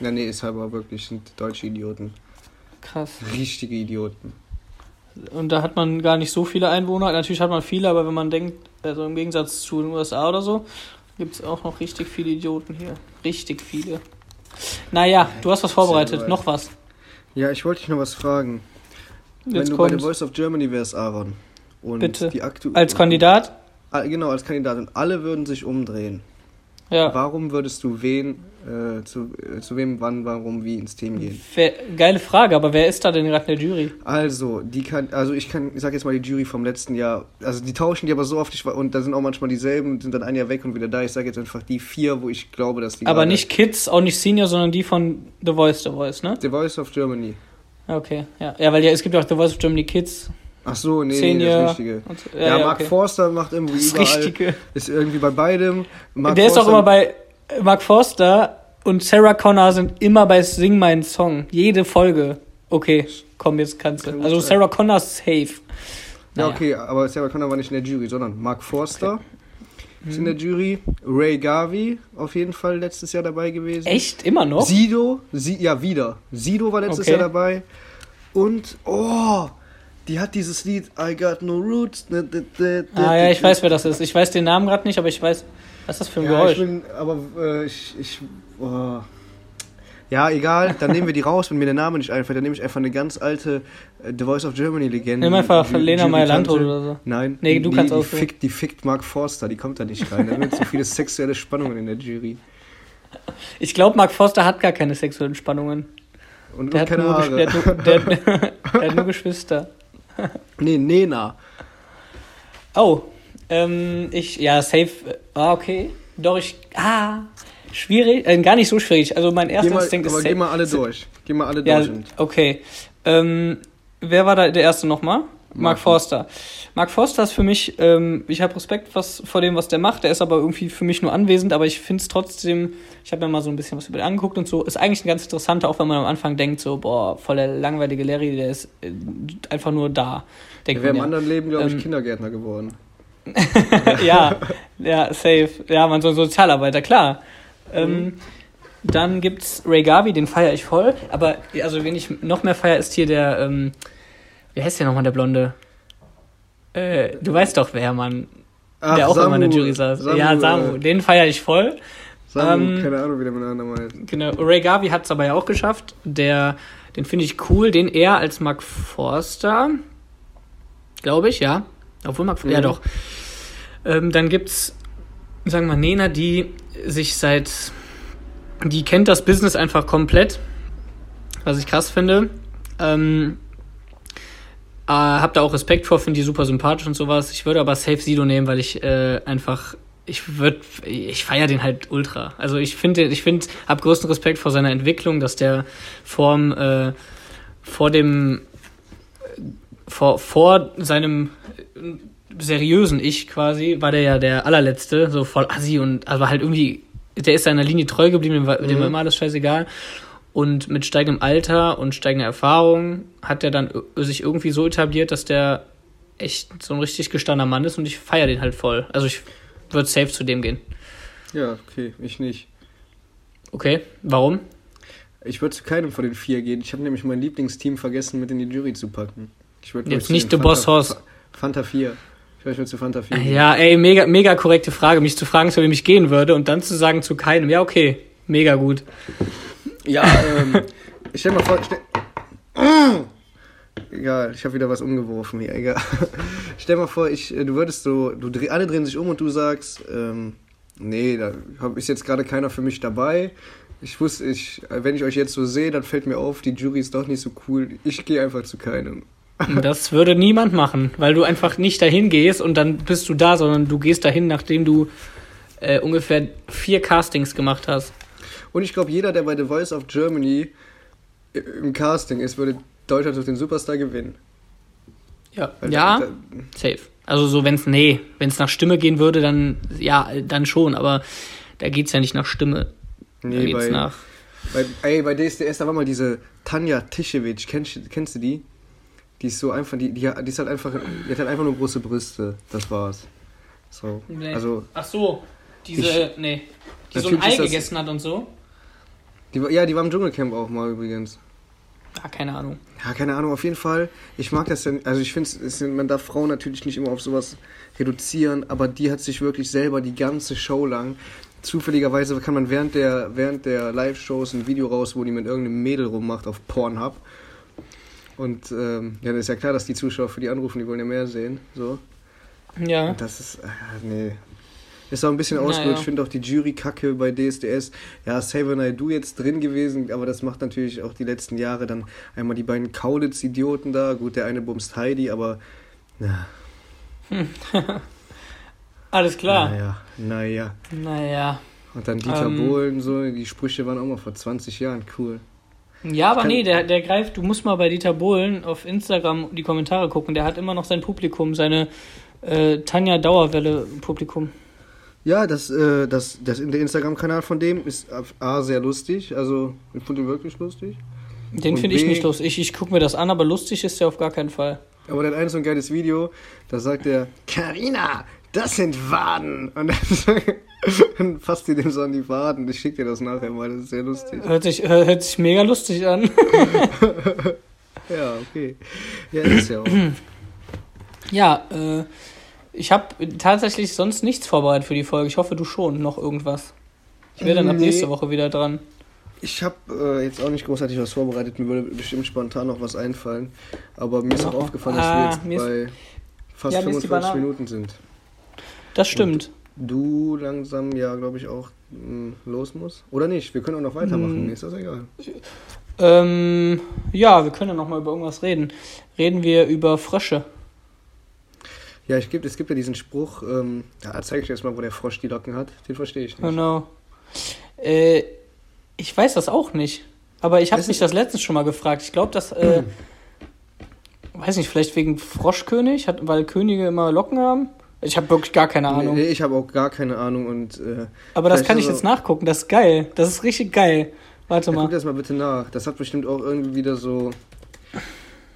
Ja, nee, ist aber wirklich, sind deutsche Idioten. krass. Richtige Idioten. Und da hat man gar nicht so viele Einwohner. Natürlich hat man viele, aber wenn man denkt, also im Gegensatz zu den USA oder so, gibt es auch noch richtig viele Idioten hier. Richtig viele. Naja, du hast was vorbereitet. Noch was. Ja, ich wollte dich noch was fragen. Wenn Jetzt du bei The kommt Voice of Germany wärst, Aaron. Und Bitte. die aktu als Kandidat. Genau, als Kandidat. Und alle würden sich umdrehen. Ja. Warum würdest du wen, äh, zu, äh, zu wem, wann, warum, wie ins Team gehen? Wer, geile Frage, aber wer ist da denn gerade in der Jury? Also, die kann, also ich kann, ich sag jetzt mal die Jury vom letzten Jahr, also die tauschen die aber so oft, ich, und da sind auch manchmal dieselben, sind dann ein Jahr weg und wieder da. Ich sage jetzt einfach die vier, wo ich glaube, dass die Aber nicht Kids, auch nicht Senior, sondern die von The Voice, The Voice, ne? The Voice of Germany. Okay, ja. Ja, weil ja, es gibt ja auch The Voice of Germany Kids, Ach so, nee, nee, Senior. das Richtige. so. Ja, Mark okay. Forster macht irgendwie Das überall, Richtige. ist irgendwie bei beidem. Mark Der ist auch Forster- immer bei äh, Mark Forster und Sarah Connor sind immer bei Sing meinen Song. Jede Folge. Okay, komm, jetzt kannst du. Also. Sarah Connor ist safe. Ja, Naja. okay, aber Sarah Connor war nicht in der Jury, sondern Mark Forster ist Mhm. in der Jury. Ray Garvey auf jeden Fall letztes Jahr dabei gewesen. Echt? Immer noch? Sido, Sie, ja, wieder. Sido war letztes Okay. Jahr dabei. Und, oh, die hat dieses Lied I Got No Roots. Ah ja, ich weiß, wer das ist. Ich weiß den Namen gerade nicht, aber ich weiß, was ist das für ein Ja, ich Geräusch? bin, aber äh, ich, ich oh. Ja, egal, dann nehmen wir die raus, wenn mir der Name nicht einfällt. Dann nehme ich einfach eine ganz alte äh, The Voice of Germany-Legende. Nimm einfach Ju- Lena Meyer-Landrut oder so. Nein, Nee, du kannst die, die aussuchen. fickt, die fickt Mark Forster, die kommt da nicht rein. Da sind zu viele sexuelle Spannungen in der Jury. Ich glaube, Mark Forster hat gar keine sexuellen Spannungen. Und, Der hat, keine Haare. der, hat nur, der, der hat nur Geschwister. nee, Nena. Oh, ähm, ich, ja, safe. äh, Ah, okay. Doch, ich, ah, schwierig, äh, gar nicht so schwierig. Also mein erster mal, Instinkt ist aber geh mal alle durch. Geh mal alle Ja, durch. okay. Ähm, wer war da der erste nochmal? Mark. Forster. Mark Forster ist für mich, ähm, ich habe Respekt was, vor dem, was der macht. Der ist aber irgendwie für mich nur anwesend, aber ich finde es trotzdem, ich habe mir mal so ein bisschen was über den angeguckt und so. Ist eigentlich ein ganz interessanter, auch wenn man am Anfang denkt, so, boah, voll der langweilige Larry, der ist äh, einfach nur da. Der wäre im anderen Leben, glaube ich, Ähm, Kindergärtner geworden. ja. ja, ja, safe. Ja, man so ein Sozialarbeiter, klar. Ähm, dann gibt's Ray Garvey, den feiere ich voll. Aber also wen ich noch mehr feier, ist hier der, ähm, wie heißt der nochmal, der Blonde? Äh, du weißt doch wer, Mann. Ach, der auch immer in der Samu, Jury saß. Samu, ja, Samu, äh, den feiere ich voll. Samu, ähm, keine Ahnung, wie der mit Name heißt. Genau, Ray hat es aber ja auch geschafft. Der, den finde ich cool, den eher als Mark Forster. Glaube ich, ja. Obwohl Mark Forster. Ja, Mhm. doch. Ähm, dann gibt's, sagen wir mal, Nena, die sich seit. Die kennt das Business einfach komplett. Was ich krass finde. Ähm, äh, hab da auch Respekt vor, finde die super sympathisch und sowas. Ich würde aber Safe Sido nehmen, weil ich äh, einfach ich würde, ich feiere den halt ultra. Also ich finde, ich finde, hab größten Respekt vor seiner Entwicklung, dass der vorm, äh, vor dem, vor, vor seinem seriösen Ich quasi, war der ja der allerletzte, so voll assi und, aber halt irgendwie, der ist seiner Linie treu geblieben, dem war, mhm. dem war immer alles scheißegal. Und mit steigendem Alter und steigender Erfahrung hat er dann sich irgendwie so etabliert, dass der echt so ein richtig gestandener Mann ist und ich feiere den halt voll. Also ich würde safe zu dem gehen. Ja, okay, ich nicht. Okay, warum? Ich würde zu keinem von den vier gehen. Ich habe nämlich mein Lieblingsteam vergessen, mit in die Jury zu packen. Ich Jetzt nicht The Boss Horse. Fanta 4. Würde zu Fanta 4 gehen. Ja, ey, mega, mega korrekte Frage. Mich zu fragen, zu wem ich gehen würde und dann zu sagen zu keinem. Ja, okay. Mega gut. Ja, ähm, ich stell mal vor. Stell, Egal, ich habe wieder was umgeworfen hier, egal. Stell mal vor, ich, äh, du würdest so, du alle drehen sich um und du sagst, ähm, nee, da ist jetzt gerade keiner für mich dabei. Ich wusste, ich, wenn ich euch jetzt so sehe, dann fällt mir auf, die Jury ist doch nicht so cool. Ich gehe einfach zu keinem. Das würde niemand machen, weil du einfach nicht dahin gehst und dann bist du da, sondern du gehst dahin, nachdem du äh, ungefähr vier Castings gemacht hast. Und ich glaube, jeder, der bei The Voice of Germany im Casting ist, würde Deutschland durch den Superstar gewinnen. Ja, Weil ja, da, da, safe. Also so, wenn es, nee, wenn es nach Stimme gehen würde, dann, ja, dann schon, aber da geht es ja nicht nach Stimme. Nee, da geht's bei, nach... Bei, ey, bei DSDS, da war mal diese Tanja Tischewitsch, kennst, kennst du die? Die ist so einfach, die, die, die ist halt einfach, die hat halt einfach nur große Brüste, das war's. So, nee. also... Ach so, diese, ich, nee, die so ein Ei gegessen hat und so? Die, ja, die war im Dschungelcamp auch mal übrigens. Ah, keine Ahnung. Ja, keine Ahnung, auf jeden Fall. Ich mag das denn, also ich finde, man darf Frauen natürlich nicht immer auf sowas reduzieren, aber die hat sich wirklich selber die ganze Show lang. Zufälligerweise kann man während der, während der Live-Shows ein Video raus, wo die mit irgendeinem Mädel rummacht auf Pornhub. Und ähm, ja, dann ist ja klar, dass die Zuschauer für die anrufen, die wollen ja mehr sehen. So. Ja. Und das ist, äh, nee, ist auch ein bisschen ausgerutscht. Ja, ja. Ich finde auch die Jury-Kacke bei DSDS. Ja, Saver Naidu jetzt drin gewesen, aber das macht natürlich auch die letzten Jahre dann einmal die beiden Kaulitz-Idioten da. Gut, der eine bumst Heidi, aber. Ja. Hm. Alles klar. Naja, naja. Naja. Und dann Dieter ähm, Bohlen, so, die Sprüche waren auch mal vor 20 Jahren cool. Ja, aber nee, der, der greift, du musst mal bei Dieter Bohlen auf Instagram die Kommentare gucken, der hat immer noch sein Publikum, seine äh, Tanja Dauerwelle Publikum. Ja, das, äh, das, das der Instagram-Kanal von dem ist A, sehr lustig. Also, ich finde ihn wirklich lustig. Den finde ich nicht lustig. Ich, ich gucke mir das an, aber lustig ist der auf gar keinen Fall. Aber der hat ein so ein geiles Video, da sagt er, Karina, das sind Waden. Und dann, fasst sie dem so an die Waden. Ich schicke dir das nachher mal, das ist sehr lustig. Hört sich, hört sich mega lustig an. ja, okay. Ja, ist ja auch. Ja, äh, ich habe tatsächlich sonst nichts vorbereitet für die Folge. Ich hoffe, du schon noch irgendwas. Ich wäre dann ab nächste Woche wieder dran. Ich habe äh, jetzt auch nicht großartig was vorbereitet. Mir würde bestimmt spontan noch was einfallen. Aber mir ist auch aufgefallen, dass ah, wir jetzt bei fast ja, 45 Minuten sind. Das stimmt. Und du langsam ja, glaube ich, auch mh, hm, los musst. Oder nicht? Wir können auch noch weitermachen. Hm. Mir ist das egal. Ähm, ja, wir können ja noch mal über irgendwas reden. Reden wir über Frösche. Ja, ich gibt, es gibt ja diesen Spruch, ähm, da zeige ich dir jetzt mal, wo der Frosch die Locken hat. Den verstehe ich nicht. Genau. Äh, ich weiß das auch nicht. Aber ich habe mich das letztens schon mal gefragt. Ich glaube, dass, äh, weiß nicht, vielleicht wegen Froschkönig, hat, weil Könige immer Locken haben. Ich habe wirklich gar keine Ahnung. Nee, ich habe auch gar keine Ahnung und. Äh, Aber das kann ich jetzt nachgucken. Das ist geil. Das ist richtig geil. Warte ja, mal. Guck das mal bitte nach. Das hat bestimmt auch irgendwie wieder so.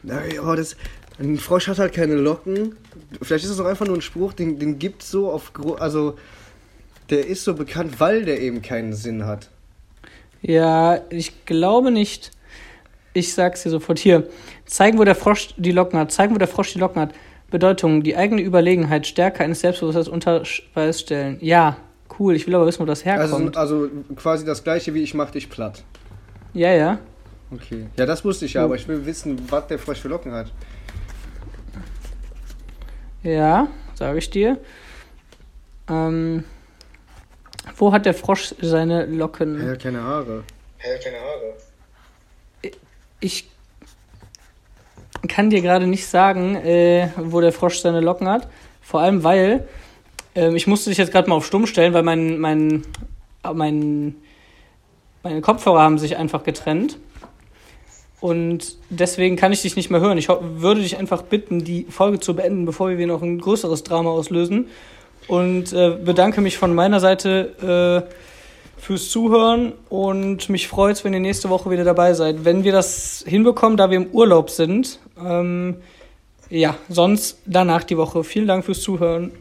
Oh, das, ein Frosch hat halt keine Locken. Vielleicht ist es auch einfach nur ein Spruch, den, den gibt so auf. Also, der ist so bekannt, weil der eben keinen Sinn hat. Ja, ich glaube nicht. Ich sag's dir sofort hier. Zeigen, wo der Frosch die Locken hat. Zeigen, wo der Frosch die Locken hat. Bedeutung, die eigene Überlegenheit, Stärke eines Selbstbewusstseins unter Beweis stellen. Ja, cool. Ich will aber wissen, wo das herkommt. Also, also quasi das gleiche wie ich mach dich platt. Ja, ja. Okay. Ja, das wusste ich ja, aber ich will wissen, was der Frosch für Locken hat. Ja, sage ich dir. Ähm, wo hat der Frosch seine Locken? Er hat keine Haare. Er hat keine Haare. Ich kann dir gerade nicht sagen, äh, wo der Frosch seine Locken hat. Vor allem, weil Ähm, ich musste dich jetzt gerade mal auf Stumm stellen, weil mein, mein, mein, meine Kopfhörer haben sich einfach getrennt. Und deswegen kann ich dich nicht mehr hören. Ich würde dich einfach bitten, die Folge zu beenden, bevor wir noch ein größeres Drama auslösen. Und äh, bedanke mich von meiner Seite äh, fürs Zuhören und mich freut es, wenn ihr nächste Woche wieder dabei seid. Wenn wir das hinbekommen, da wir im Urlaub sind. Ähm, ja, sonst danach die Woche. Vielen Dank fürs Zuhören.